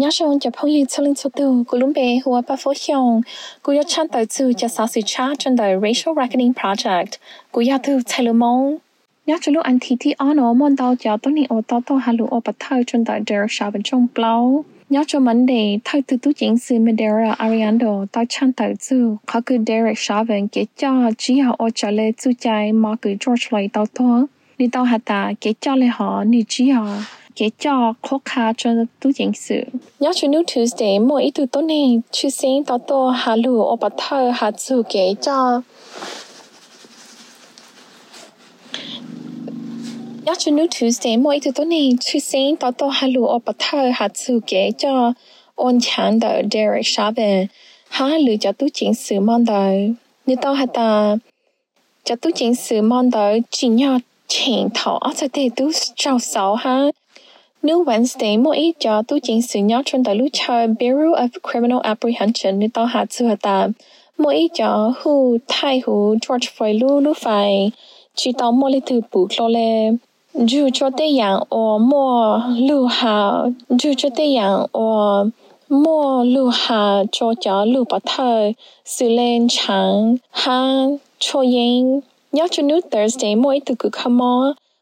nhớ xong cho phong yên cho linh cho tu của lúc bé hùa ba phố hiong của yếu chăn tới tu cho sao sự cha trên đời racial reckoning project. Của yếu tu thay lưu mong nhớ cho lúc anh thì thì on ở môn đào cho tôi này ở đó tôi hà lụ ở bát thai trên đời đời sao bên trong blau nhớ cho mình đề thay từ tu chính sự Madeira Ariando tao chăn tới tu có cứ Derek Chauvin cái cho chỉ họ ở trả lại tu chạy mà cứ George Floyd tao thôi đi tao hạt ta cái cho lại họ ni chỉ họ cái cho khó khăn cho tu chính sự nhớ cho New Tuesday mỗi ít tu tối này chú sinh tao to hà lù ở bà thơ hà tu cái cho nhớ cho New Tuesday mỗi từ tối nay chú sinh tao to hà lù ở bà thơ hà tu cái cho ôn chán đời Derek Chauvin hà lù cho tu chính sự mong đời như tao hà ta cho tu chính sự mong đời chỉ nhớ trình thọ ở đây tu trao sáu ha New Wednesday Mo ít cho tu chính sự nhớ trong đời lúc cha Bureau of Criminal Apprehension như tao hạt tu hạt ta mỗi ít cho hu, thai hu, George Floyd lu lu phải. Chỉ tao mỗi lịch từ bù lo lệ dù cho tế dạng ở Mo lưu hà, dù cho tế dạng ở Mo lưu hà cho cho lưu bà thơ, sự lên chẳng ha cho yên nhớ cho nữ Thursday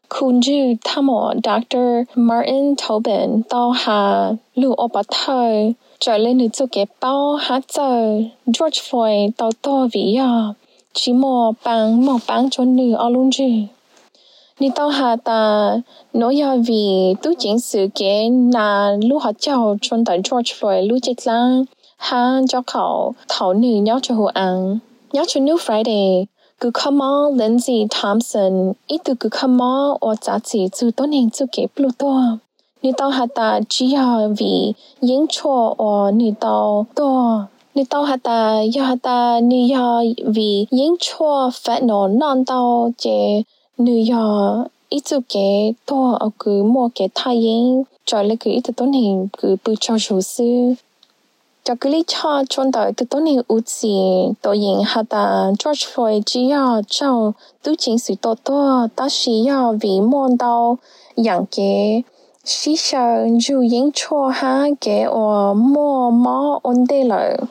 kunju từ cứ khăm Dr. Martin Tobin tao hà lưu ở bà thơ trở lên nữ cho cái bao hát giờ George Floyd tao to vì à chỉ mò bằng mò bằng cho nữ ở luôn chứ ni tao hà ta nói ya vì tu chính sự kiện là lu họ chào trong tại George Floyd lu chết lang ha cho cậu thảo nữ nhớ cho hồ ăn nhớ cho New Friday cứ come on gì Thompson ít từ cứ come on ở giá trị từ tốt hình từ kế Pluto ni tao hà ta chỉ ya vì những chỗ ở ni tao to ni tao hà ta ya hà ta ni ya vì những chỗ phát nổ non tao chế nữ giờ ít chút kế to ở cứ mua cái thay yên trở lại cứ ít từ tốt hình cứ bự cho chú sư Chakili 多年屋 chondakitoni uchi 但是要被摸到养鸡。时常就因错哈给我摸摸安得了